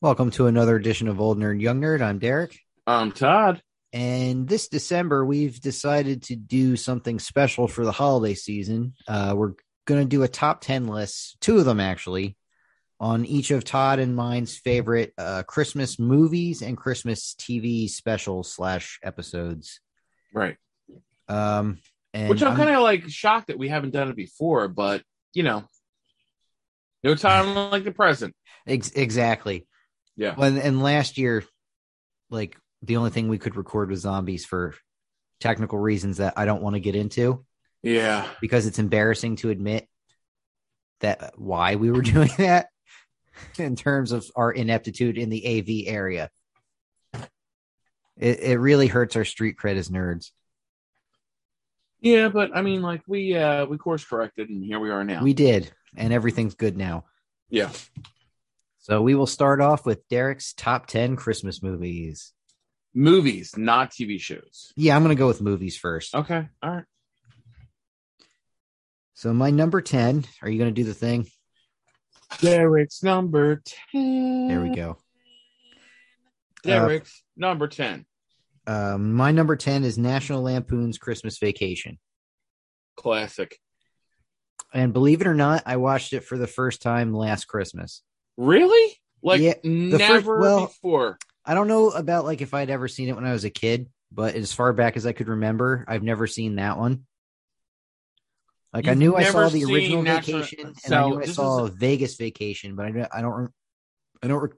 Welcome to another edition of Old Nerd Young Nerd. I'm Derek. I'm Todd. And this December, we've decided to do something special for the holiday season. Uh, we're going to do a top 10 list, two of them actually, on each of Todd and mine's favorite uh, Christmas movies and Christmas TV specials slash episodes. Right. Um, and Which I'm kind of like shocked that we haven't done it before, but you know, no time like the present. ex- exactly. Yeah. Well, and last year, like the only thing we could record was zombies for technical reasons that I don't want to get into Yeah. because it's embarrassing to admit that why we were doing that in terms of our ineptitude in the AV area. It, it really hurts our street cred as nerds. Yeah, but I mean, like we uh we course corrected, and here we are now. We did, and everything's good now. yeah. So we will start off with Derek's top 10 Christmas movies. Movies, not TV shows. Yeah, I'm going to go with movies first. Okay. All right. So my number 10, are you going to do the thing? Derek's number ten. There we go. Derek's number ten. Um, my number 10 is National Lampoon's Christmas Vacation. Classic. And believe it or not, I watched it for the first time last Christmas. Really? Like Yeah, never first- well- before. I don't know about like if I'd ever seen it when I was a kid, but as far back as I could remember, I've never seen that one. Like I You've knew I saw the original National- Vacation, and I So knew I saw is- Vegas Vacation, but I don't, I don't, I don't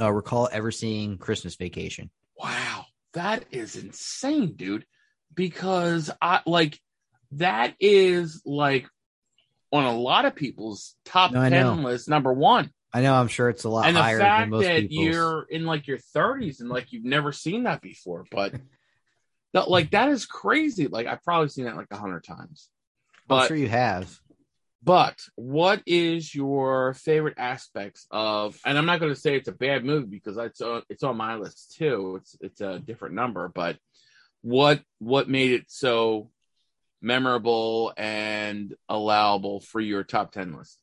uh, recall ever seeing Christmas Vacation. Wow, that is insane, dude. Because I like that is like on a lot of people's top No, ten list, number one. I know I'm sure it's a lot and the higher than fact most that people's. you're in like your thirties and like you've never seen that before, but that, like that is crazy. Like I've probably seen that like a hundred times. I'm sure you have. but what is your favorite aspects of? And I'm not going to say it's a bad movie because it's on, it's on my list too. It's it's a different number, but what what made it so memorable and allowable for your top ten list?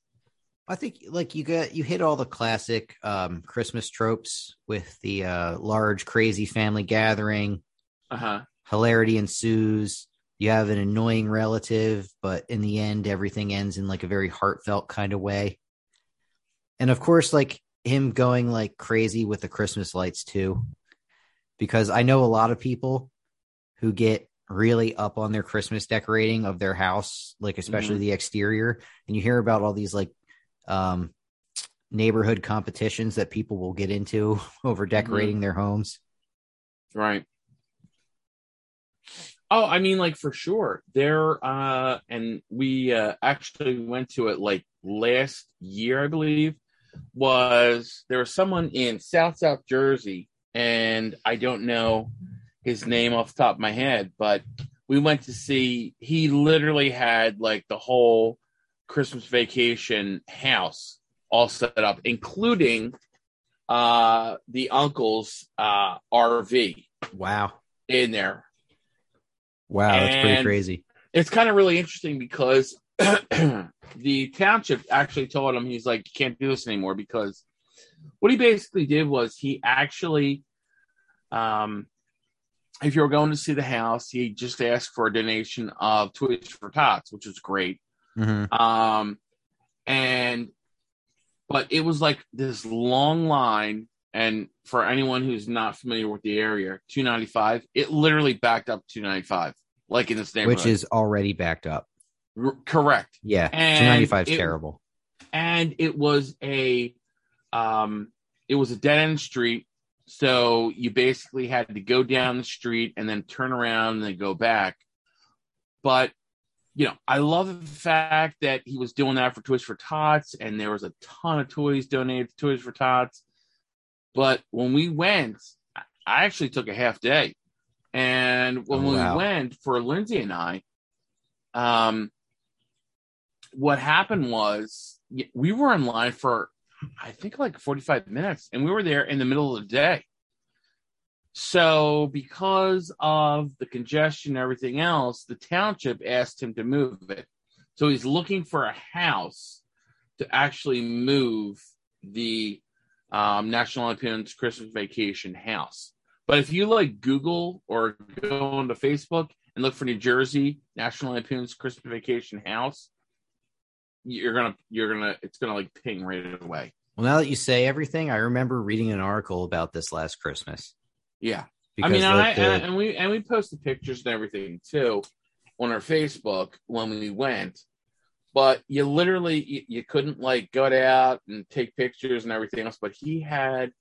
I think like you got you hit all the classic um Christmas tropes with the uh large crazy family gathering, Uh huh. hilarity ensues. You have an annoying relative, but in the end everything ends in like a very heartfelt kind of way. And of course like him going like crazy with the Christmas lights too. Because I know a lot of people who get really up on their Christmas decorating of their house, like especially Mhm. the exterior, and you hear about all these like um neighborhood competitions that people will get into over decorating their homes. Right. Oh, I mean, like for sure. There, uh, and we uh, actually went to it like last year, I believe. Was there was someone in South South Jersey, and I don't know his name off the top of my head, but we went to see. He literally had like the whole Christmas vacation house all set up, including uh the uncle's uh RV Wow. in there. Wow, that's pretty crazy. It's kind of really interesting because the township actually told him he's like you can't do this anymore because what he basically did was he actually um if you were going to see the house, he just asked for a donation of Toys for Tots, which was great. Mhm. Um, and but it was like this long line, and for anyone who's not familiar with the area, two ninety five, it literally backed up two ninety five, like in this neighborhood. Which is already backed up. R- correct, Yeah. And 295 is terrible. and it was a, um, it was a dead end street, so you basically had to go down the street and then turn around and then go back. But you know, I love the fact that he was doing that for Toys for Tots, and there was a ton of toys donated to Toys for Tots. But when we went, I actually took a half day, and when Oh, wow. we went for Lindsay and I, um, what happened was we were in line for I think like 45 minutes, and we were there in the middle of the day. So, because of the congestion and everything else, the township asked him to move it. So, he's looking for a house to actually move the um, National Lampoon's Christmas Vacation House. But if you like Google or go onto Facebook and look for New Jersey National Lampoon's Christmas Vacation House, you're gonna you're gonna it's gonna like ping right away. Well, now that you say everything, I remember reading an article about this last Christmas. Yeah, I mean, and, I, the- and we and we posted pictures and everything too on our Facebook when we went. But you literally you, you couldn't like go out and take pictures and everything else. But he had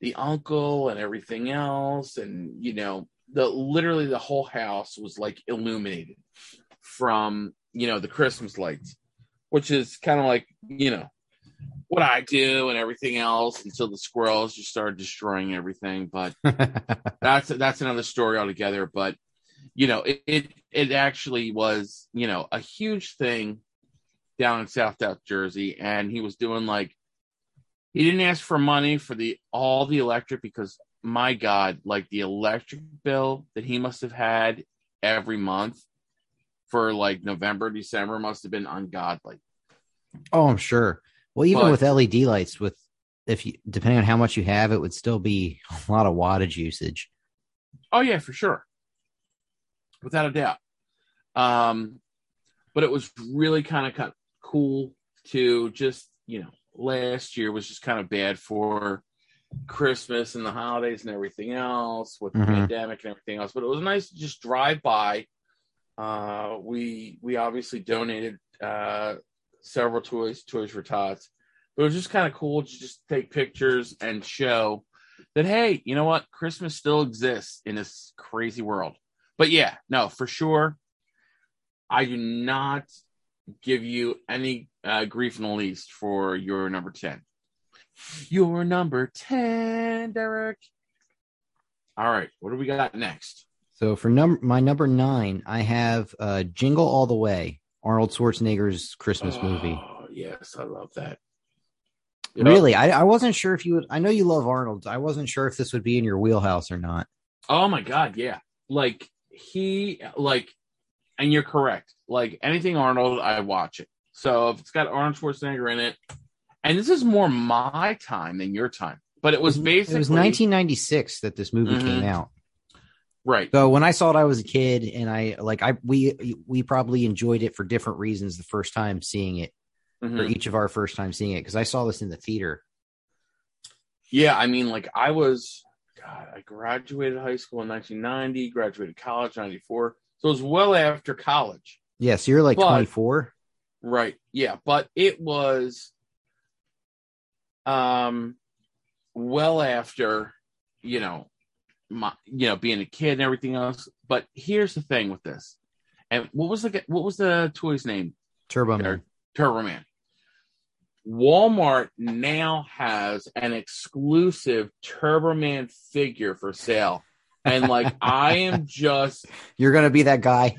the uncle and everything else, and you know the literally the whole house was like illuminated from you know the Christmas lights, which is kind of like you know what I do and everything else until the squirrels just started destroying everything. But that's that's another story altogether. But you know, it it, it actually was you know a huge thing down in South South Jersey, and he was doing like he didn't ask for money for the all the electric because my God, like the electric bill that he must have had every month for like November, December must have been ungodly. oh, I'm sure. Well, even But- with LED lights, with if you depending on how much you have, it would still be a lot of wattage usage. Oh yeah, for sure, without a doubt. Um, but it was really kind of kind of cool to just you know last year was just kind of bad for Christmas and the holidays and everything else with the Mhm. pandemic and everything else. But it was nice to just drive by. Uh, we we obviously donated uh, several toys, toys for tots. But it was just kind of cool to just take pictures and show that hey, you know what, Christmas still exists in this crazy world. But yeah, no, for sure, I do not give you any uh, grief in the least for your number ten. Your number ten, Derek. All right, what do we got next? So for number my number nine, I have uh, Jingle All the Way, Arnold Schwarzenegger's Christmas movie. Oh, yes, I love that. Really, I, I wasn't sure if you would. I know you love Arnold. I wasn't sure if this would be in your wheelhouse or not. Oh my god, yeah. Like he like and you're correct. Like anything Arnold, I watch it. So if it's got Arnold Schwarzenegger in it, and this is more my time than your time. But it was basically It was 1996 that this movie came Mhm. out. Right. So when I saw it, I was a kid, and I like I we we probably enjoyed it for different reasons the first time seeing it, Mhm. or each of our first time seeing it, because I saw this in the theater. Yeah, I mean, like I was, God, I graduated high school in 1990, graduated college 94. So it was well after college. Yeah, so you're like But- 24. Right. Yeah, but it was um well after, you know, my you know, being a kid and everything else. But here's the thing with this. And what was the what was the toy's name? Turbo Man. Turbo Man. Walmart now has an exclusive Turbo Man figure for sale. And like I am just You're gonna be that guy.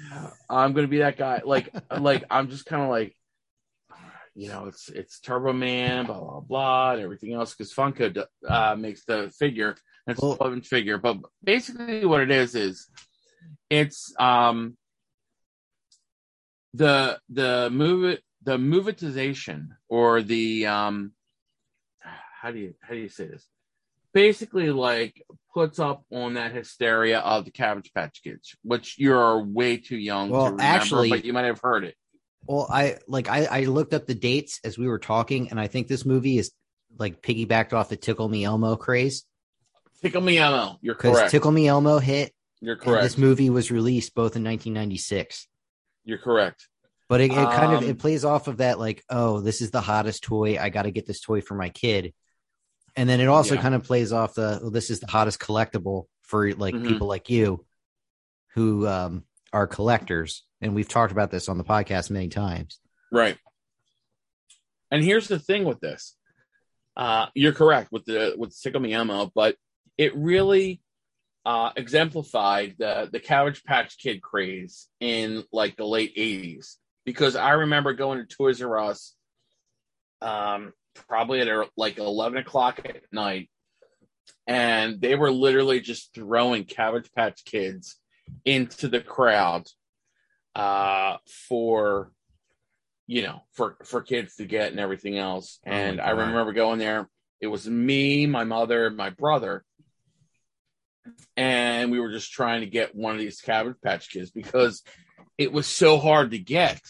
I'm gonna be that guy. Like, like I'm just kind of like, you know, it's it's Turbo Man, blah blah blah, and everything else because Funko uh, makes the figure. It's Well- a 12 inch figure, but basically what it is is it's um the the move the movetization or the um how do you how do you say this? Basically, like puts up on that hysteria of the Cabbage Patch Kids, which you're way too young Well, to remember, actually- but you might have heard it. Well, I like I I looked up the dates as we were talking, and I think this movie is like piggybacked off the Tickle Me Elmo craze Tickle Me Elmo, you're because correct. Tickle Me Elmo hit. you're correct. this movie was released both in 1996. you're correct. But it, it kind of Um, it plays off of that, like, oh, this is the hottest toy. I got to get this toy for my kid, and then it also Yeah. kind of plays off the, oh, this is the hottest collectible for like Mhm. people like you, who um, are collectors, and we've talked about this on the podcast many times. Right. And here's the thing with this. Uh, you're correct with the with Tickle Me Elmo, but it really uh, exemplified the the Cabbage Patch Kid craze in like the late '80s. Because I remember going to Toys R Us, um, probably at like 11 o'clock at night, and they were literally just throwing Cabbage Patch Kids into the crowd uh, for you know, for for kids to get and everything else. Oh And I remember going there It was me, my mother, my brother, and we were just trying to get one of these Cabbage Patch Kids because it was so hard to get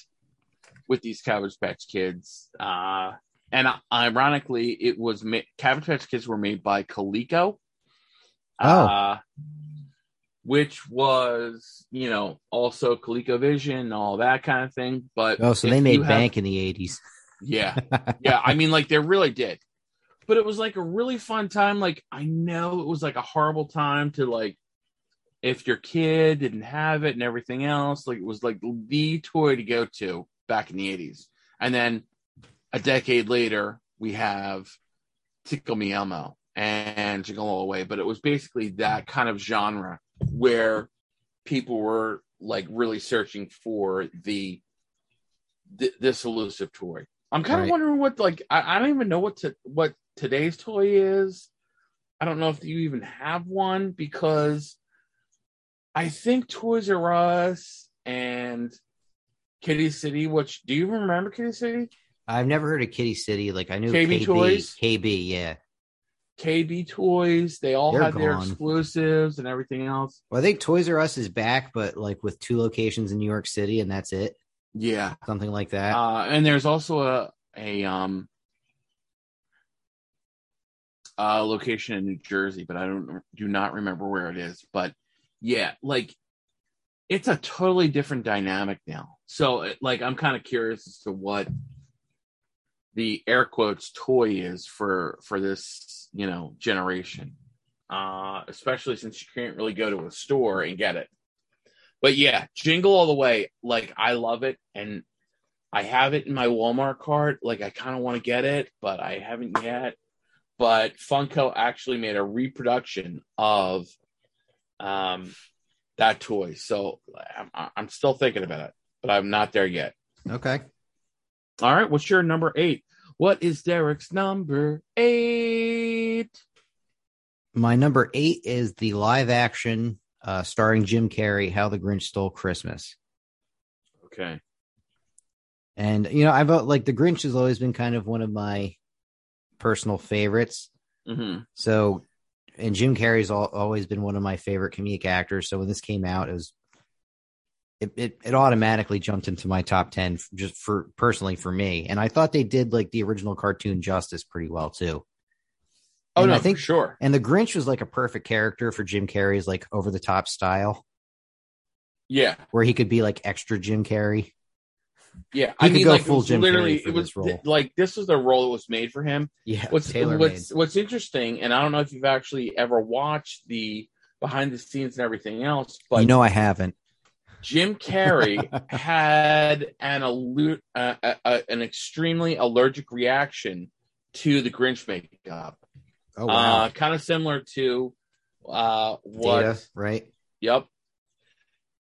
with these Cabbage Patch Kids. Uh, and ironically, it was ma- Cabbage Patch Kids were made by Coleco. Oh. Uh, which was, you know, also ColecoVision, and all that kind of thing. But Oh, so they made you have- bank in the eighties. Yeah, yeah. I mean, like they really did. But it was like a really fun time. Like I know it was like a horrible time to like if your kid didn't have it and everything else. Like it was like the toy to go to back in the eighties. And then a decade later, we have Tickle Me Elmo and Jingle All the Way. But it was basically that kind of genre where people were like really searching for the th- this elusive toy. I'm kind of Right. wondering what like I, I don't even know what to what today's toy is. I don't know if you even have one because I think Toys R Us and Kiddie City. Which do you remember Kiddie City? I've never heard of Kiddie City. Like I knew KB KB, Toys? KB, yeah. KB Toys. They all They're had their exclusives and everything else. Well, I think Toys R Us is back, but like with two locations in New York City, and that's it. Yeah, Something like that. uh, and there's also a a um a location in New Jersey, but I don't do not remember where it is. But yeah, like it's a totally different dynamic now. So like I'm kind of curious as to what the air quotes toy is for for this you know generation, uh, especially since you can't really go to a store and get it. But yeah, Jingle All the Way, like I love it, and I have it in my Walmart cart. Like I kind of want to get it, but I haven't yet. But Funko actually made a reproduction of um that toy, so I'm, I'm still thinking about it, but I'm not there yet. okay. All right, what's your number eight? What is Derek's number eight? My number eight is the live action uh, starring Jim Carrey, How the Grinch Stole Christmas. Okay. And you know, I've uh, like the Grinch has always been kind of one of my personal favorites. hmm So, and Jim Carrey's al- always been one of my favorite comedic actors. So when this came out, it was it, it it automatically jumped into my top ten just for personally for me. And I thought they did like the original cartoon justice pretty well too. Oh And no, I think sure. and the Grinch was like a perfect character for Jim Carrey's like over the top style, Yeah, where he could be like extra Jim Carrey. Yeah. He I mean, go like, full Jim literally, it was role. like this was the role that was made for him. Yeah, what's what's what's interesting, and I don't know if you've actually ever watched the behind the scenes and everything else, but you know, I haven't. Jim Carrey had an allu- uh, uh, uh, an extremely allergic reaction to the Grinch makeup, Oh wow, uh, kind of similar to uh, what. Data, right? Yep.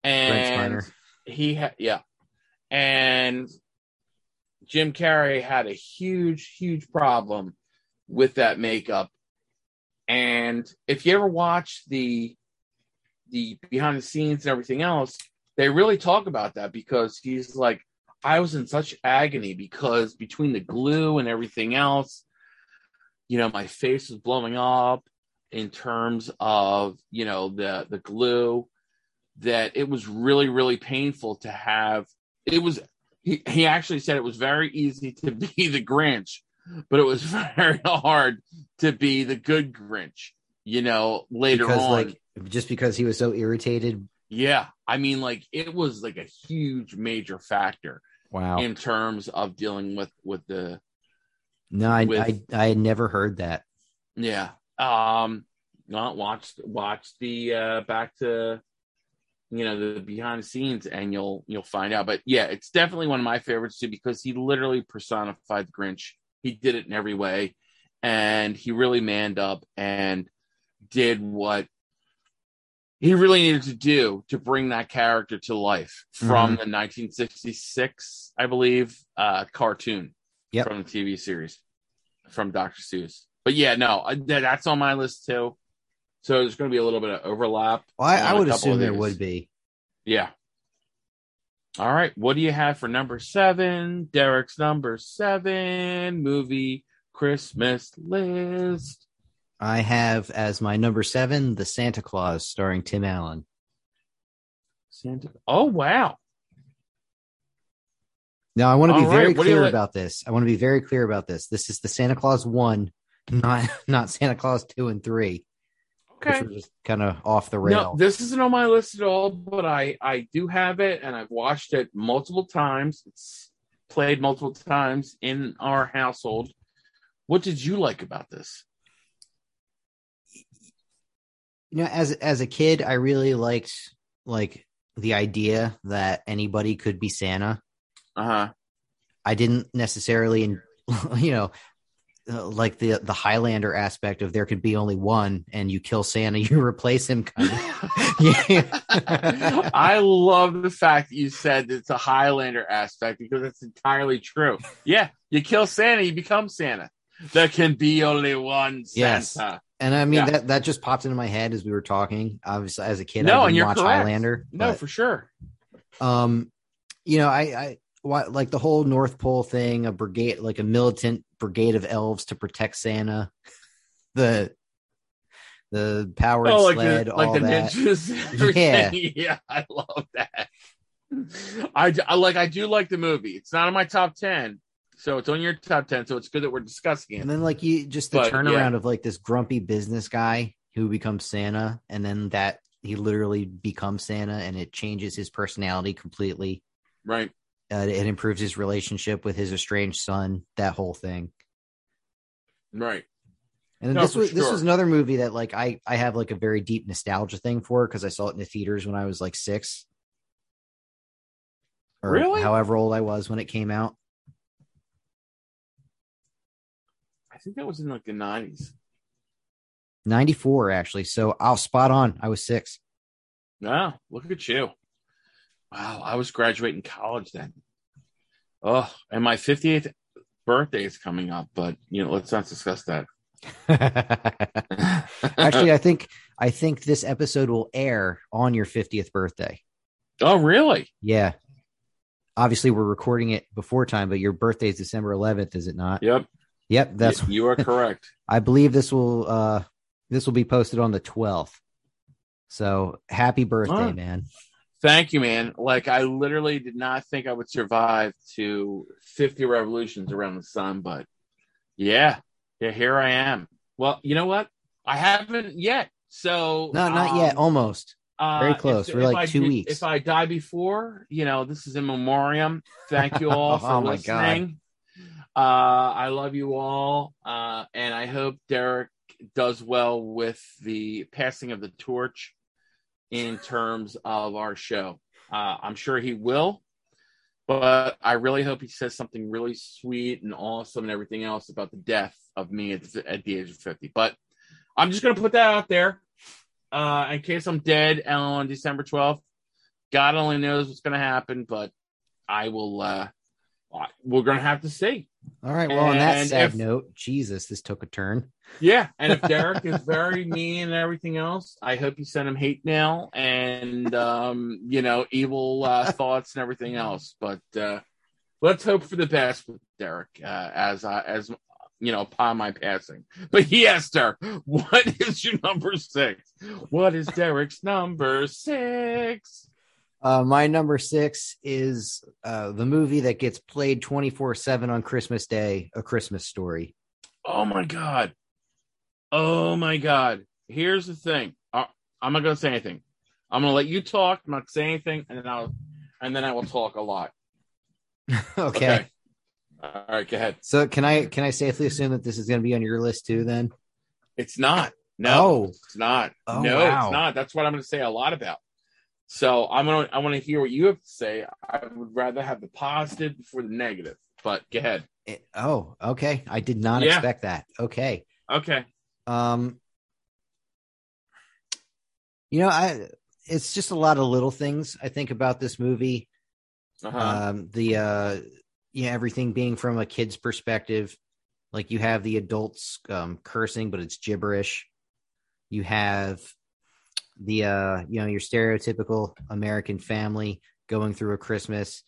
And he had yeah, and Jim Carrey had a huge, huge problem with that makeup. And if you ever watch the the behind the scenes and everything else, they really talk about that because he's like, I was in such agony because between the glue and everything else, you know, my face was blowing up in terms of, you know, the the glue that it was really, really painful to have it was he, he actually said it was very easy to be the Grinch, but it was very hard to be the good Grinch, you know, later because on. like just because he was so irritated. Yeah, I mean, like it was like a huge major factor Wow. in terms of dealing with with the no, I, with- I I had never heard that. yeah. Um, not watched watch the uh back to you know the behind the scenes and you'll you'll find out. But yeah, it's definitely one of my favorites too because he literally personified the Grinch. He did it in every way, and he really manned up and did what he really needed to do to bring that character to life from the 1966, I believe, uh, cartoon Yep. from the TV series from Dr. Seuss. But yeah, no, that- that's on my list too. So there's going to be a little bit of overlap. Well, I, I would assume there would be. Yeah. All right. What do you have for number seven? Derek's number seven movie Christmas list. I have as my number seven, The Santa Claus, starring Tim Allen. Santa. Oh wow. Now, I want to be All very right, clear about this. I want to be very clear about this. This is the Santa Claus one, not not Santa Claus two and three, Okay. just kind of off the rail. No, this isn't on my list at all, but I I do have it, and I've watched it multiple times. It's played multiple times in our household. What did you like about this? you know, as as a kid, I really liked like the idea that anybody could be Santa. Uh huh. I didn't necessarily, and you know, uh, like the the Highlander aspect of there could be only one, and you kill Santa, you replace him. Kind of. yeah. I love the fact that you said it's a Highlander aspect because it's entirely true. Yeah, you kill Santa, you become Santa. There can be only one Santa. Yes. And I mean Yeah. that that just popped into my head as we were talking. Obviously, as a kid, No, I and didn't you're watch correct. Highlander. No, but, for sure. um, you know, I I why, like the whole North Pole thing, a brigade, like a militant brigade of elves to protect Santa, the the powered Oh, like sled, the, like all the that. ninjas. everything. Yeah. I love that. I, I like. I do like the movie. It's not in my top ten, so it's on your top ten. So it's good that we're discussing it. And then like you just the But, turnaround yeah. of like this grumpy business guy who becomes Santa, and then that he literally becomes Santa, and it changes his personality completely. Right. Uh, it improves his relationship with his estranged son. That whole thing. Right. And No, this was this was another movie that like I I have like a very deep nostalgia thing for because I saw it in the theaters when I was like six. Or Really? however old I was when it came out. I think that was in like the nineties. 94 actually. So I'll spot on. I was six. Wow, look at you. Wow, I was graduating college then. Oh, and my 58th birthday is coming up, but you know, let's not discuss that. Actually, I think I think this episode will air on your 50th birthday. oh, really? Yeah. Obviously, we're recording it before time, but your birthday is December 11th, is it not? Yep. Yep, that's Y- you are correct. I believe this will uh this will be posted on the 12th. So, happy birthday, Oh. man. Thank you, man. Like I literally did not think I would survive to 50 revolutions around the sun, but yeah, yeah, here I am. Well, you know what? I haven't yet. So No, not yet, um, almost. Uh, Very close. We're like I two did- weeks. If I die before, you know, this is in memoriam. Thank you all for Oh my God. listening. Uh, I love you all, uh, and I hope Derek does well with the passing of the torch in terms of our show. Uh, I'm sure he will, but I really hope he says something really sweet and awesome and everything else about the death of me at, at the age of 50. But I'm just going to put that out there uh, in case I'm dead on December 12th. God only knows what's going to happen, but I will. Uh, we're going to have to see. All right. Well, on that And sad if- note, Jesus, this took a turn. Yeah, and if Derek is very mean and everything else, I hope you send him hate mail and um, you know evil uh, thoughts and everything else. But uh, let's hope for the best with Derek uh, as I as you know upon my passing. But yes, Derek, what is your number six? What is Derek's number six? Uh, my number six is uh, the movie that gets played 24 7 on Christmas Day, A Christmas Story. Oh my god. Oh my god. Here's the thing. Uh, I'm not gonna say anything. I'm gonna let you talk. I'm not saying anything, and then I'll and then I will talk a lot. okay. All right, go ahead. So can I can I safely assume that this is going to be on your list too? Then It's not. No, Oh. it's not. Oh, no, wow. it's not. That's what I'm gonna say a lot about. So I'm gonna I want to hear what you have to say. I would rather have the positive before the negative. But go ahead. It- oh, okay. I did not Yeah. expect that. Okay. Okay. Um, you know, I it's just a lot of little things I think about this movie. Uh-huh. um the uh yeah everything being from a kid's perspective like you have the adults um cursing but it's gibberish you have the uh you know your stereotypical american family going through a christmas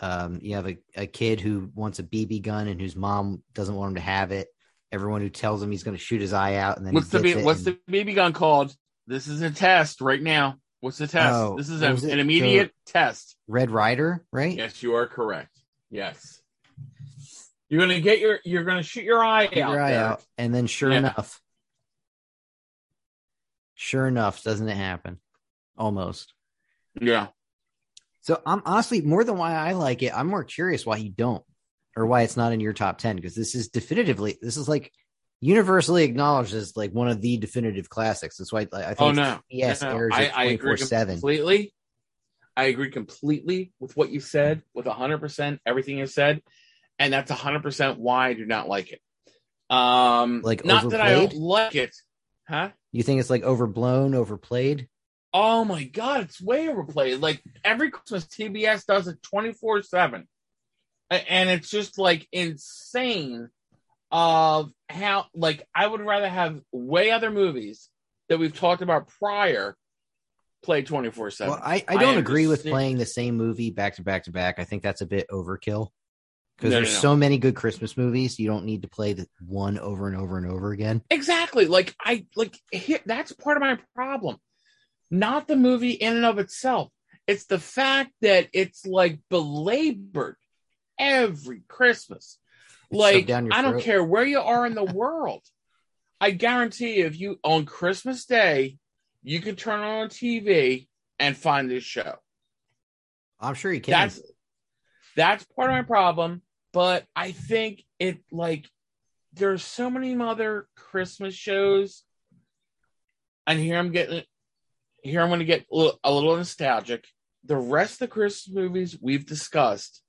um you have a, a kid who wants a bb gun and whose mom doesn't want him to have it Everyone who tells him he's going to shoot his eye out and then What's the it what's and- the BB gun called? This is a test right now. What's the test? Oh, this is a- an immediate test. Red Rider, right? Yes, you are correct. Yes. You're gonna get your you're gonna shoot your eye out. your eye out, and then sure Yeah. enough, sure enough, doesn't it happen? Almost. Yeah. So I'm honestly more than why I like it. I'm more curious why you don't, or why it's not in your top ten because this is definitively this is like universally acknowledged as like one of the definitive classics. That's why I, I think Oh no. yes No, airs I, I agree seven. completely. I agree completely with what you said, with hundred percent everything you said, and that's hundred percent why I do not like it. Um, Like not that I don't like it, huh? You think it's like overblown, overplayed? Oh my god, it's way overplayed. Like every Christmas, TBS does it twenty four seven, and it's just like insane. Of how, like, I would rather have way other movies that we've talked about prior play twenty four seven. Well, I, I don't am agree with playing the same movie back to back to back. I think that's a bit overkill because No, no, there's no. so many good Christmas movies. You don't need to play the one over and over and over again. Exactly. Like I like here, that's part of my problem. Not the movie in and of itself. It's the fact that it's like belabored every Christmas. It's like shoved down your I don't care where you are in the world. I guarantee you, if you on Christmas Day, you can turn on TV and find this show. I'm sure you can. That's that's part of my problem. But I think it like there's so many other Christmas shows, and here I'm getting here I'm going to get a little, a little nostalgic. The rest of the Christmas movies we've discussed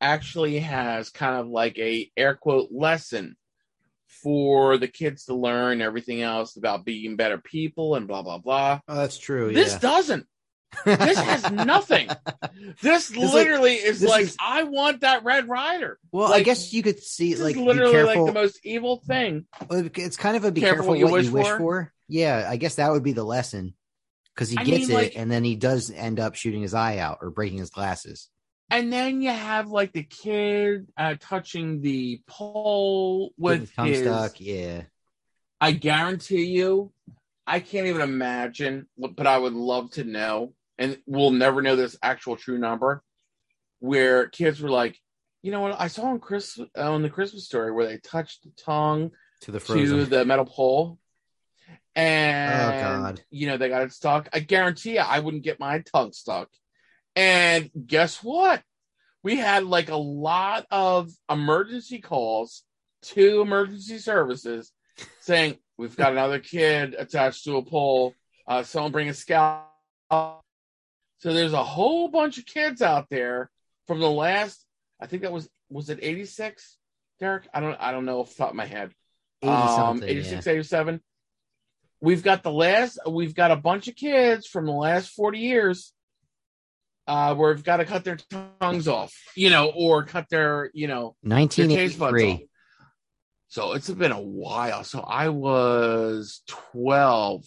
actually has kind of like a air quote lesson for the kids to learn everything else about being better people and blah blah blah. oh, that's true. This yeah. doesn't. This has nothing. This This like- literally is this like is- I want that Red Rider. well, I guess you could see This like is literally like the most evil thing. It's kind of a be Careful careful, what you wish, for. Yeah, I guess that would be the lesson because he I gets mean, it like- and then he does end up shooting his eye out or breaking his glasses. And then you have like the kid uh, touching the pole with his his. stuck. Yeah. I guarantee you, I can't even imagine, but I would love to know, and we'll never know this actual true number, where kids were like, you know what, I saw on Chris on the Christmas story where they touched the tongue To the frozen. to the metal pole. And Oh, God. you know, they got it stuck. I guarantee you I wouldn't get my tongue stuck. And guess what? We had like a lot of emergency calls to emergency services saying, We've got another kid attached to a pole. Uh, someone bring a scout. So there's a whole bunch of kids out there from the last, I think that was, was it 86, Derek? I don't, I don't know off the top of my head. 80 Um, something. 86, yeah. 87. We've got the last, we've got a bunch of kids from the last 40 years uh, where we've got to cut their tongues off, you know, or cut their, you know, their taste buds off. 1983. So it's been a while. So I was 12.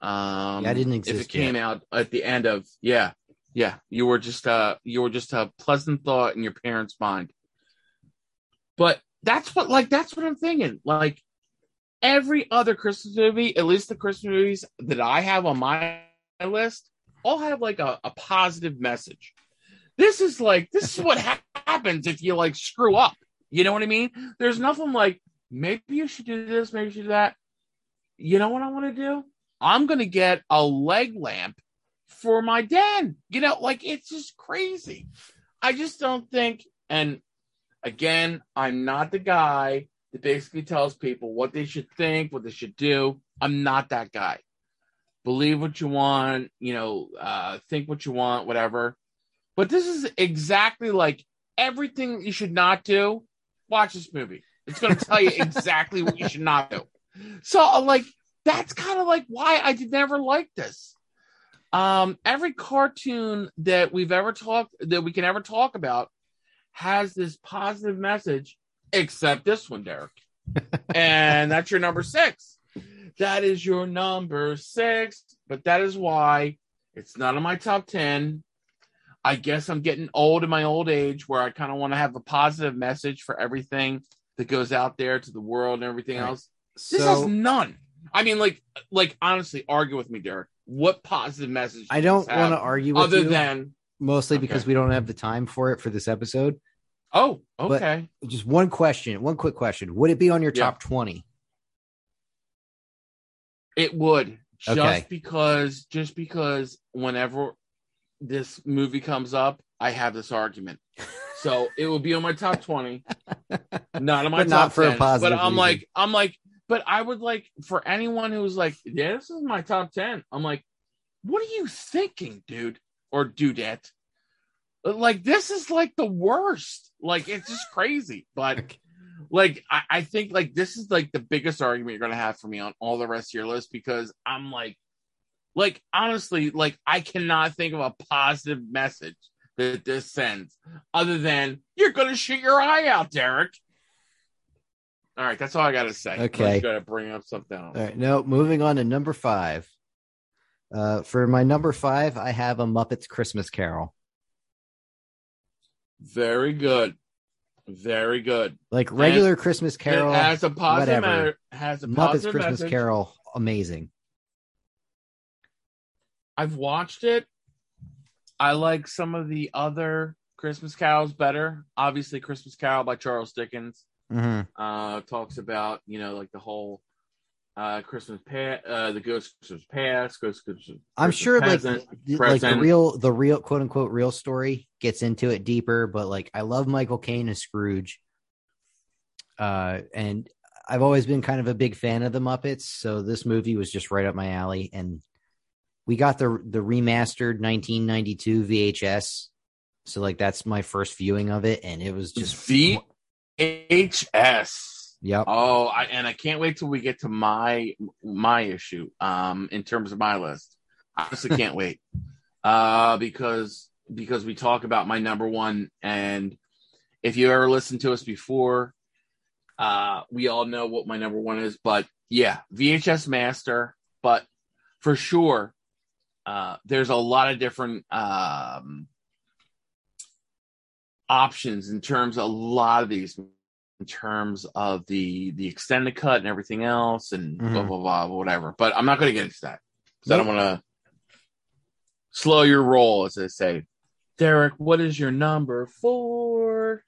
Um, Yeah, I didn't exist. If it came out at the end of, yeah, yeah, you were just, uh, you were just a pleasant thought in your parents' mind. But that's what, like, that's what I'm thinking. Like, every other Christmas movie, at least the Christmas movies that I have on my list, all have like a, a positive message. This is like, this is what ha- happens if you like screw up. You know what I mean? There's nothing like, maybe you should do this, maybe you should do that. You know what I want to do? I'm going to get a leg lamp for my den. You know, like it's just crazy. I just don't think, and again, I'm not the guy that basically tells people what they should think, what they should do. I'm not that guy. Believe what you want, you know, uh, think what you want, whatever. But this is exactly like everything you should not do. Watch this movie. It's going to tell you exactly what you should not do. So, uh, like, that's kind of like why I did never like this. Um, every cartoon that we've ever talked that we can ever talk about has this positive message, except this one, Derek. and that's your number six. That is your number six, but that is why it's not in my top 10. I guess I'm getting old in my old age where I kind of want to have a positive message for everything that goes out there to the world and everything Right. else. This has none. I mean, like, like honestly, argue with me, Derek. What positive message? I don't want to argue with other you, than mostly because we don't have the time for it for this episode. oh, But- okay. Just one question, one quick question. Would it be on your Yeah. top 20? It would just Okay. because just because whenever this movie comes up, I have this argument. So it will be on my top twenty, not on my But not top for a 10. positive But I'm reason. like, I'm like, but I would like for anyone who's like, yeah, this is my top ten. I'm like, what are you thinking, dude or dudette? Uh, like this is like the worst. Like it's just crazy. But like I, I think like this is like the biggest argument you're gonna have for me on all the rest of your list because I'm like like honestly like I cannot think of a positive message that this sends other than you're gonna shoot your eye out, Derek. All right, that's all I gotta say. Okay. I gotta bring up something else. All right, no, moving on to number five. Uh, for my number five, I have a Muppets Christmas Carol. Very good. Very good. Like regular Christmas Carol, has a positive whatever. has a Muppets positive Christmas message. Carol, amazing. I've watched it. I like some of the other Christmas carols better. Obviously, Christmas Carol by Charles Dickens Mhm. uh, talks about you know like the whole uh, Christmas past, uh, the Ghost Christmas past, Ghost Christmas. I'm sure, like, present. the- like the real, the real quote unquote real story gets into it deeper. But like, I love Michael Caine as Scrooge, uh, and I've always been kind of a big fan of the Muppets. So this movie was just right up my alley, and we got the the remastered 1992 VHS. So like, that's my first viewing of it, and it was just VHS. Yep. Oh, I, and I can't wait till we get to my my issue. Um, in terms of my list, I honestly can't wait. Uh, because because we talk about my number one, and if you ever listened to us before, uh, we all know what my number one is. But yeah, VHS master. But for sure, uh, there's a lot of different um options in terms of a lot of these in terms of the the extended cut and everything else and blah Mhm. blah blah whatever. But I'm not going to get into that because I don't want to slow your roll, as they say. Derek, what is your number four?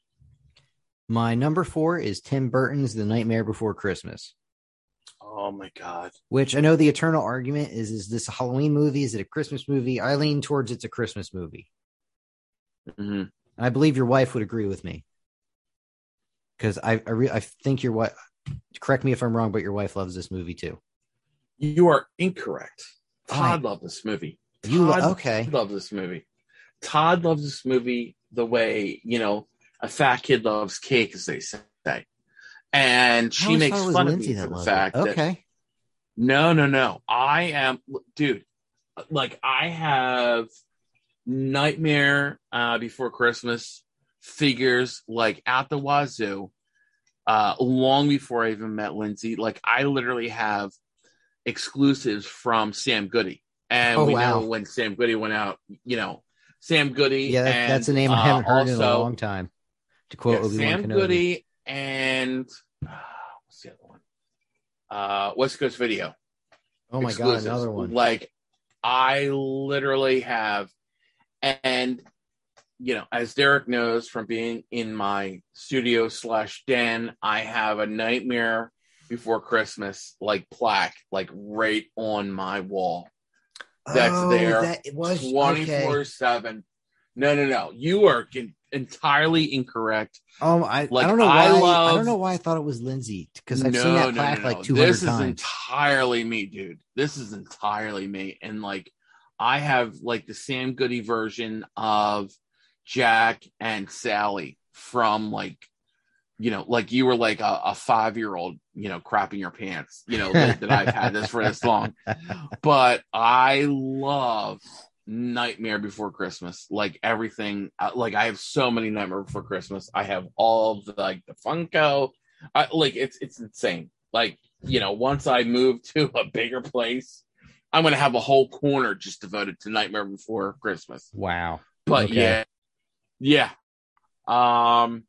My number four is Tim Burton's The Nightmare Before Christmas. Oh my god! Which I know the eternal argument is: is this a Halloween movie? Is it a Christmas movie? I lean towards it's a Christmas movie. Mhm. And I believe your wife would agree with me because I I, re- I think your wife. Correct me if I'm wrong, but your wife loves this movie too. You are incorrect. Todd Fine. loved this movie. You lo- Todd okay? loves this movie. Todd loves this movie the way you know a fat kid loves cake, as they say. And she makes thought it was fun of Lindsay me for the fact it. that Okay, no, no, no. I am, dude. Like I have Nightmare uh, Before Christmas figures like at the wazoo. Uh, long before I even met Lindsay, like I literally have exclusives from Sam Goody, and Oh, we wow. know when Sam Goody went out. You know, Sam Goody. yeah, that, and, that's a name I uh, haven't heard in a long time. To quote yeah, Sam Kenobi. Goody and uh, what's the other one? Uh, West Coast Video. oh my god, another one. Like I literally have, and you know, as Derek knows from being in my studio slash den, I have a Nightmare Before Christmas like plaque, like right on my wall. That's Oh, there. That it was Twenty four okay. seven. No, no, no. You are con- entirely incorrect. Um, I, Like, I don't know why. I I, don't know why I thought it was Lindsay because I've no, seen that plaque no, no. like two hundred This is times. entirely me, dude. This is entirely me. And like I have like the Sam Goody version of Jack and Sally from like you know, like you were like a, a five year old, you know, crapping your pants, you know, that, that I've had this for this long. But I love Nightmare Before Christmas. Like everything, uh, like I have so many Nightmare Before Christmas. I have all of the like the Funko. I, like it's it's insane. Like you know, once I move to a bigger place, I'm gonna have a whole corner just devoted to Nightmare Before Christmas. wow. But Okay. yeah, yeah. Um,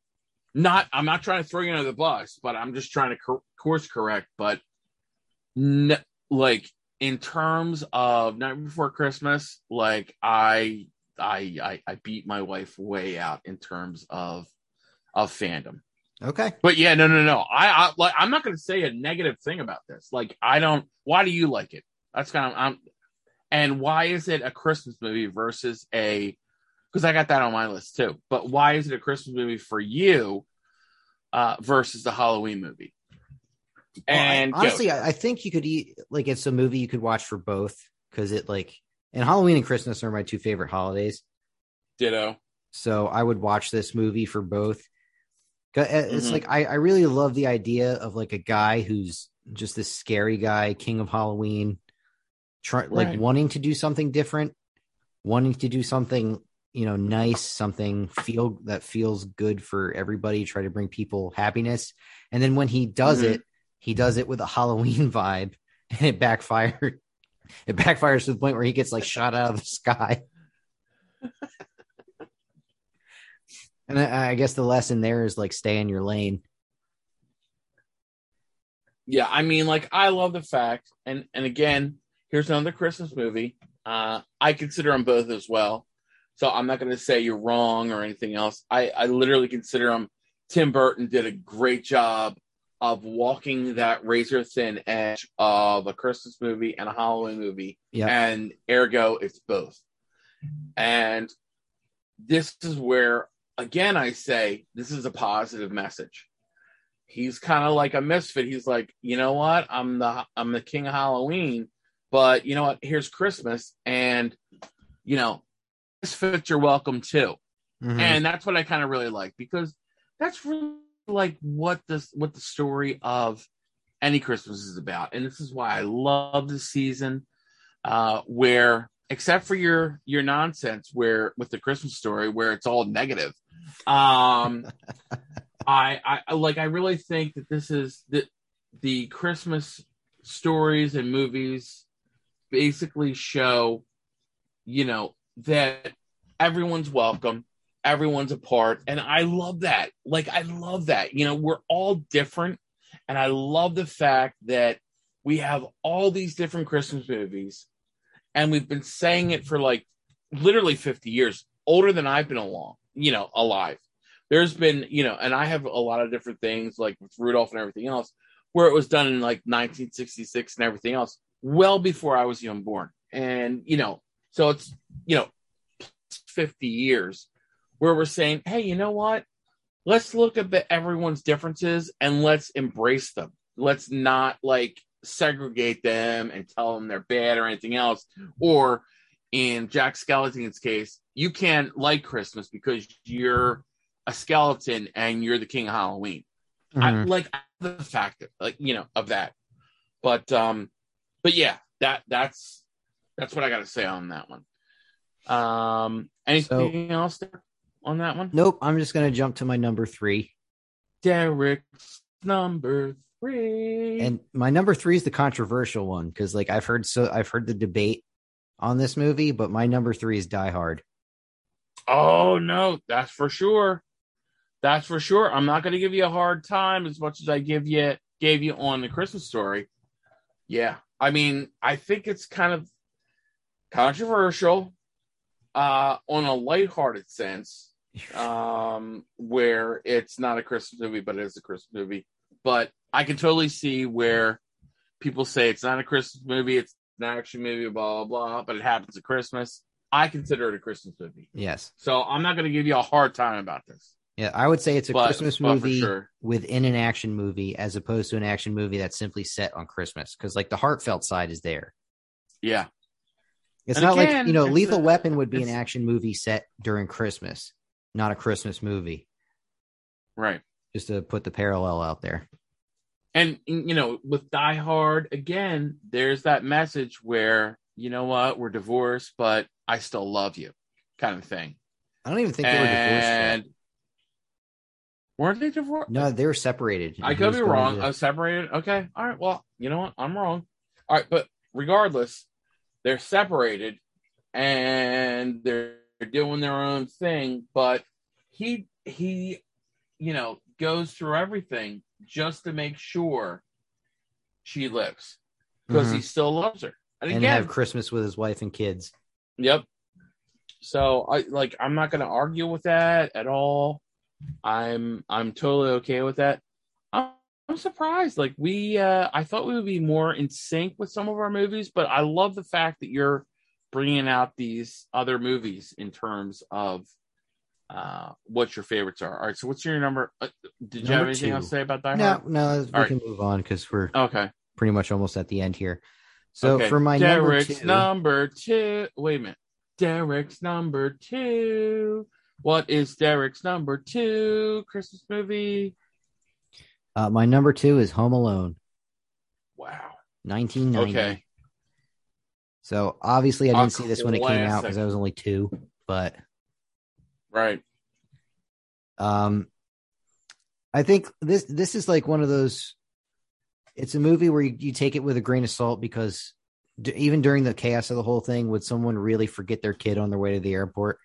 not I'm not trying to throw you under the bus, but I'm just trying to cor- course correct. But n- like in terms of Night Before Christmas, like I I I, I beat my wife way out in terms of of fandom. Okay. But yeah, no, no, no. I, I like. I'm not going to say a negative thing about this. Like, I don't. Why do you like it? That's kind of. I'm. And why is it a Christmas movie versus a? Because I got that on my list too. But why is it a Christmas movie for you uh, versus the Halloween movie? Well, I- And honestly. I, I think you could eat like it's a movie you could watch for both because it like and Halloween and Christmas are my two favorite holidays. ditto. So I would watch this movie for both. It's Mhm. like I, I really love the idea of like a guy who's just this scary guy, king of Halloween, try, like Right. wanting to do something different, wanting to do something you know nice, something feel that feels good for everybody, try to bring people happiness, and then when he does Mhm. it, he does it with a Halloween vibe, and it backfired. It backfires to the point where he gets like shot out of the sky. And I, I guess the lesson there is like stay in your lane. Yeah, I mean, like I love the fact, and and again, here's another Christmas movie. Uh, I consider them both as well, so I'm not going to say you're wrong or anything else. I I literally consider them. Tim Burton did a great job of walking that razor thin edge of a Christmas movie and a Halloween movie, Yeah. and ergo, it's both. And this is where, again, I say this is a positive message he's kind of like a misfit. He's like, you know what? I'm the I'm the king of Halloween, but you know what? Here's Christmas, and you know, this misfits are welcome too. Mhm. And that's what I kind of really like because that's really like what this what the story of any Christmas is about, and this is why I love the season, uh, where except for your your nonsense, where with the Christmas story where it's all negative. Um, I, I I- like I really think that this is the the Christmas stories and movies basically show, you know, that everyone's welcome, everyone's a part, and I love that. Like I love that. You know, we're all different, and I love the fact that we have all these different Christmas movies, and we've been saying it for like literally 50 years, older than I've been along, you know, alive there's been you know and i have a lot of different things like rudolph and everything else where it was done in like 1966 and everything else well before i was even born and you know so it's you know 50 years where we're saying hey you know what let's look at the, everyone's differences and let's embrace them let's not like segregate them and tell them they're bad or anything else or in jack skellington's case you can't like christmas because you're a skeleton and you're the king of Halloween. I Mhm. like the fact of like you know of that. But um but yeah, that that's that's what I gotta say on that one. Um anything else on that one? Nope. I'm just gonna jump to my number three, Derek's number three. and my number three is the controversial one because like I've heard so I've heard the debate on this movie, but my number three is Die Hard. oh no, that's for sure. That's for sure. I'm not gonna give you a hard time as much as I give you gave you on the Christmas story. Yeah. I mean, I think it's kind of controversial uh on a lighthearted sense um where it's not a christmas movie but it is a christmas movie. But i can totally see where people say it's not a christmas movie it's an action movie blah blah blah but it happens at christmas. I consider it a christmas movie. Yes. so i'm not going to give you a hard time about this Yeah, I would say it's a but, Christmas but movie sure within an action movie as opposed to an action movie that's simply set on Christmas because like the heartfelt side is there. yeah It's And not again, like you know, Lethal a- Weapon would be an action movie set during Christmas, not a Christmas movie. right Just to put the parallel out there. and you know with die hard again there's that message where you know what we're divorced but i still love you kind of thing I don't even think they were divorced. yet. Weren't they divorced No, they were separated. i could be wrong to- i was separated okay all right well you know what i'm wrong all right but regardless they're separated and they're doing their own thing but he he you know goes through everything just to make sure she lives because Mhm. he still loves her. And, and again, have Christmas with his wife and kids. Yep. So I like I'm not gonna argue with that at all. I'm I'm totally okay with that. I'm, I'm surprised. Like we uh I thought we would be more in sync with some of our movies, but I love the fact that you're bringing out these other movies in terms of uh what your favorites are. All right, so what's your number? Uh, did you have anything two. else to say about Die No, Hard? no, we All right. can move on because we're Okay. pretty much almost at the end here. So okay. for my number Derek's two, number two. Wait a minute. Derek's number two. What is Derek's number two Christmas movie? uh, my number two is Home Alone, Wow. 1990. Okay. So obviously, I didn't see this when it came out because I was only two. But Right. um, I think this this is like one of those. It's a movie where you, you take it with a grain of salt because d- even during the chaos of the whole thing, would someone really forget their kid on their way to the airport?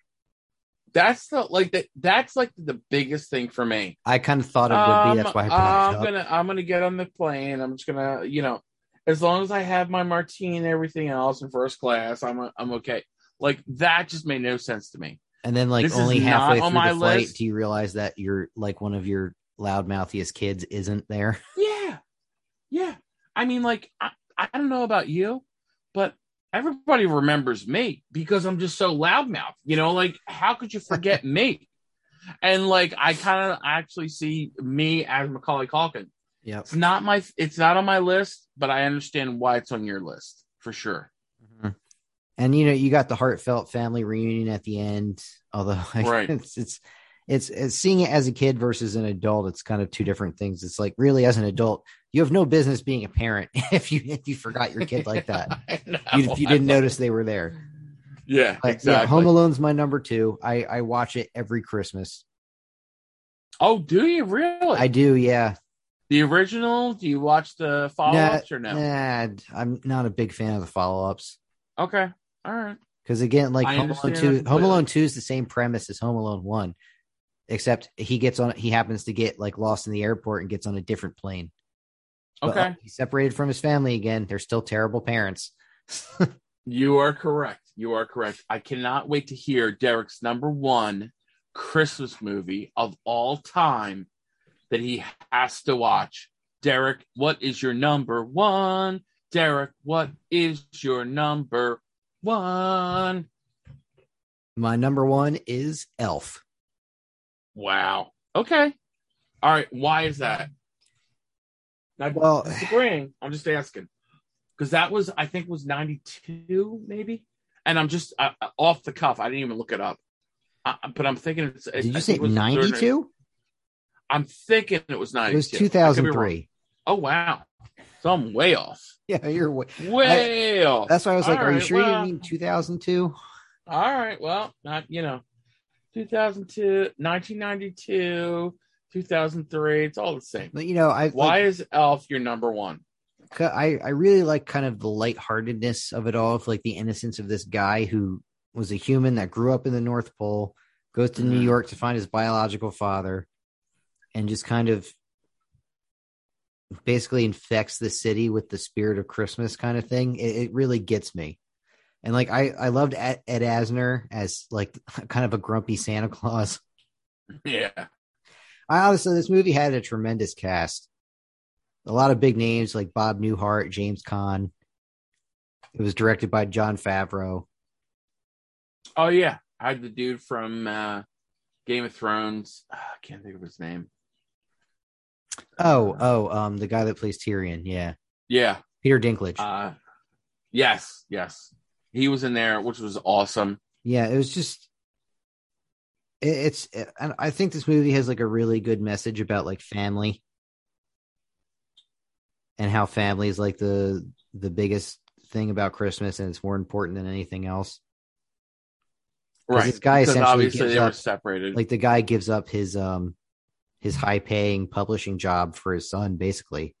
That's the like that. That's like the biggest thing for me. I kind of thought it would be. Um, That's why I brought I'm it up. gonna I'm gonna get on the plane. I'm just gonna you know, as long as I have my martini and everything else in first class, I'm I'm okay. Like that just made no sense to me. And then, like This only halfway on through my the flight, list. do you realize that you're like one of your loudmouthiest kids isn't there? Yeah. Yeah. I mean, like, I, I don't know about you, but everybody remembers me because I'm just so loudmouth. You know, like, how could you forget me? And like, I kind of actually see me as Macaulay Culkin. Yep. It's not my, it's not on my list, but I understand why it's on your list for sure. Mm-hmm. And you know, you got the heartfelt family reunion at the end. Although Right. it's, it's it's it's seeing it as a kid versus an adult. It's kind of two different things. It's like really as an adult, you have no business being a parent if you if you forgot your kid like that. You, if you didn't notice they were there. Yeah, But, exactly. Yeah, Home Alone's my number two. I I watch it every Christmas. oh, do you really? I do. Yeah. the original? Do you watch the follow ups or no? Nah, I'm not a big fan of the follow ups. Okay. All right. Because again, like I Home Alone two, Home. Alone two is the same premise as Home Alone one, except he gets on. He happens to get like lost in the airport and gets on a different plane. But, Okay. uh, he's separated from his family again. They're still terrible parents. You are correct. You are correct. I cannot wait to hear Derek's number one Christmas movie of all time that he has to watch. Derek, what is your number one? Derek, what is your number one? My number one is Elf. Wow. Okay. All right. Why is that? Not Well- disagreeing. I'm just asking because that was I think was 92 maybe, and I'm just uh, off the cuff. I didn't even look it up, uh, but I'm thinking it's. Did I you think say it was the third- ninety two? I'm thinking it was 92. It was I could be two thousand wrong. three. Oh wow, so I'm way off. Yeah, you're. Way, Way off. that's why I was like, All "Are you sure well- you mean two thousand two? All right. Well, not you know, 2002, 1992, 2003. It's all the same. But you know, I Why is Elf your number one? I I really like kind of the lightheartedness of it all, of like the innocence of this guy who was a human that grew up in the North Pole, goes to New Mhm. York to find his biological father, and just kind of basically infects the city with the spirit of Christmas kind of thing. It, it really gets me. And like I I loved Ed, Ed Asner as like kind of a grumpy Santa Claus. Yeah. I honestly, this movie had a tremendous cast. A lot of big names like Bob Newhart, James Caan. It was directed by Jon Favreau. Oh yeah, I had the dude from uh, Game of Thrones. Ah, I can't think of his name. Oh, oh, um, the guy that plays Tyrion. Yeah, Yeah. Peter Dinklage. Uh, yes. Yes. He was in there, which was awesome. yeah, it was just. It, it's. and I think this movie has like a really good message about like family, and how family is like the the biggest thing about Christmas, and it's more important than anything else Right. this guy because essentially obviously gives they were up- separated. like the guy gives up his um his high paying publishing job for his son basically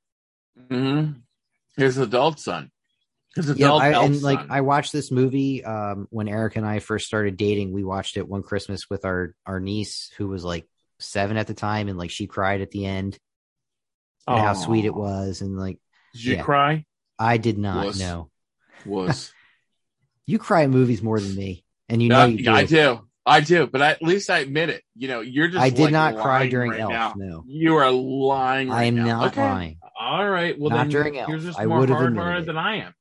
mm-hmm. His adult son. His yeah adult I, and like i watched this movie um when eric and i first started dating we watched it one christmas with our our niece who was like seven at the time, and like she cried at the end, and how sweet it was, and like Did you Yeah. cry? I did not know. Was You cry in movies more than me, and you know you do. I do. I do, but at least I admit it. You know, you're just I did like, not cry during right Elf. now. No, You are lying right I am now. not okay. lying. All right. Well, Not then during you're Elf. just I more hard admitted hearted it. than I am.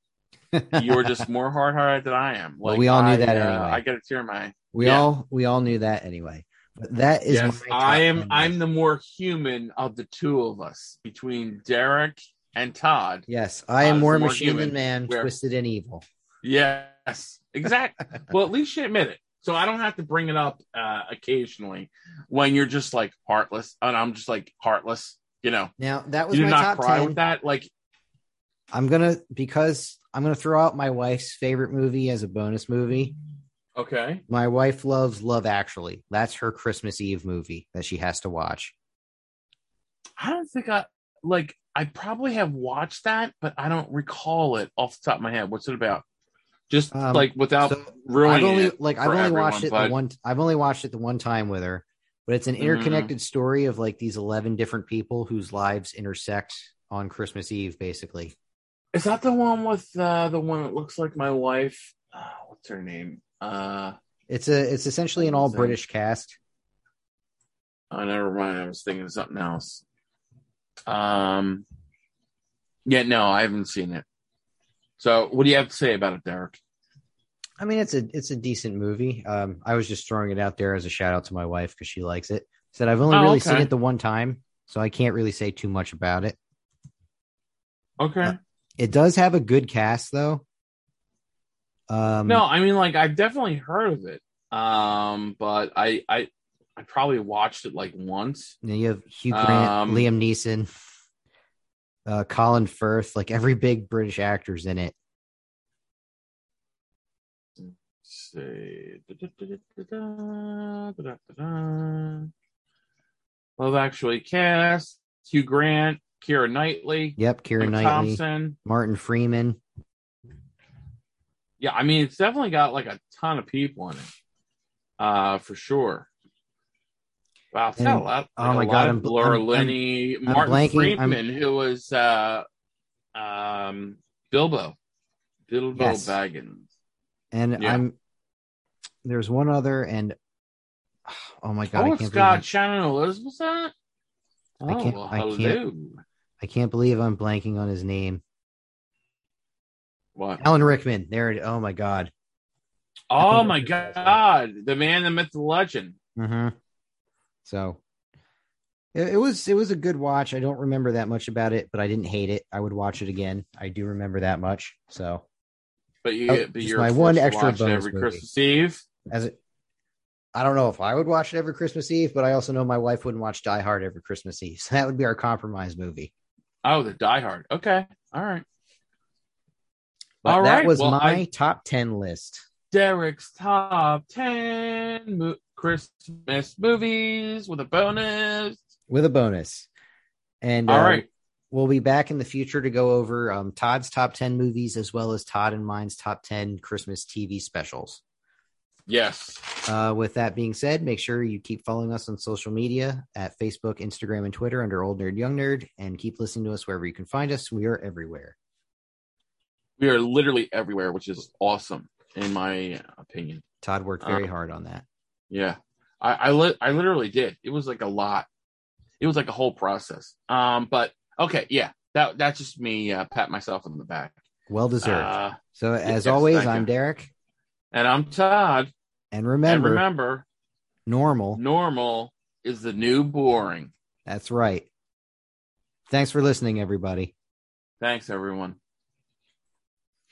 You're just more hard hearted than I am. Well, we all knew I, that uh, anyway. I get a tear in my We Yeah. all we all knew that anyway. But that is yes, I am. 10 I'm the more human of the two of us between Derek and Todd. yes. I am Todd more more machine human, than man, where- twisted and evil. Yes, exactly. well, at least you admit it, so I don't have to bring it up uh, occasionally when you're just like heartless, and I'm just like heartless. You know, Now that was you do my not top cry ten. with that. Like, I'm gonna because I'm gonna throw out my wife's favorite movie as a bonus movie. okay, My wife loves Love Actually. That's her Christmas Eve movie that she has to watch. I don't think I like. I probably have watched that, but I don't recall it off the top of my head. What's it about? Just Um, like without So ruining I've only it. like I've only everyone, watched it but- the one. I've only watched it the one time with her, but it's an Mhm. interconnected story of like these eleven different people whose lives intersect on Christmas Eve, basically. Is that the one with uh, the one that looks like my wife? Uh, what's her name? Uh, It's a it's essentially an all. British cast. oh, never mind. I was thinking of something else. Um, yeah, no, I haven't seen it. So, what do you have to say about it, Derek? I mean, it's a it's a decent movie. Um, I was just throwing it out there as a shout out to my wife because she likes it. Said I've only Oh, really seen it the one time, so I can't really say too much about it. Okay. Uh, It does have a good cast though. Um, no, I mean, like, I've definitely heard of it. Um, but I, I, I probably watched it like once. you, you have Hugh Grant, Um, Liam Neeson, uh, Colin Firth, like every big British actor's in it. Da-da-da-da. Love Actually cast Hugh Grant, Keira Knightley, Yep, Kieran Emma Knightley, Thompson. Martin Freeman. Yeah, I mean, it's definitely got like a ton of people in it, uh, for sure. Wow, it's got a And- lot. oh my God, I'm Laura I'm- Linney, I'm Martin blanking, Freeman, who was uh, um, Bilbo, Bilbo Yes. Baggins. And Yeah. I'm there's one other, and oh my god, oh, I can't got Shannon Elizabeth in it. Oh, I can't- well, I can't- hello. I can't believe I'm blanking on his name. What? Alan Rickman. There it. Oh my god. Oh my god, the man, the myth, the legend. Mm-hmm. So it, it was it was a good watch. I don't remember that much about it, but I didn't hate it. I would watch it again. I do remember that much. So But you, Oh, but you're my one extra bonus every movie. Christmas Eve. as it, I don't know if I would watch it every Christmas Eve, but I also know my wife wouldn't watch Die Hard every Christmas Eve. So that would be our compromise movie. Oh, the Die Hard. Okay, all right. But All that right, was well, my I- top ten list. Derek's top ten mo- Christmas movies with a bonus. with a bonus. And All uh, right. we'll be back in the future to go over um, Todd's top 10 movies as well as Todd and mine's top 10 Christmas TV specials. Yes. Uh, with that being said, make sure you keep following us on social media at Facebook, Instagram, and Twitter under Old Nerd Young Nerd, and keep listening to us wherever you can find us. We are everywhere. We are literally everywhere, which is awesome in my opinion. Todd worked very Uh, hard on that. Yeah. I I, li- I literally did. It was like a lot. It was like a whole process. Um, but okay, yeah. That that's just me uh, pat myself on the back. Well deserved. Uh, so, as yes, always, I'm. Derek. and I'm Todd. And And remember, remember, normal. normal is the new boring. That's right. Thanks for listening, everybody. Thanks, everyone.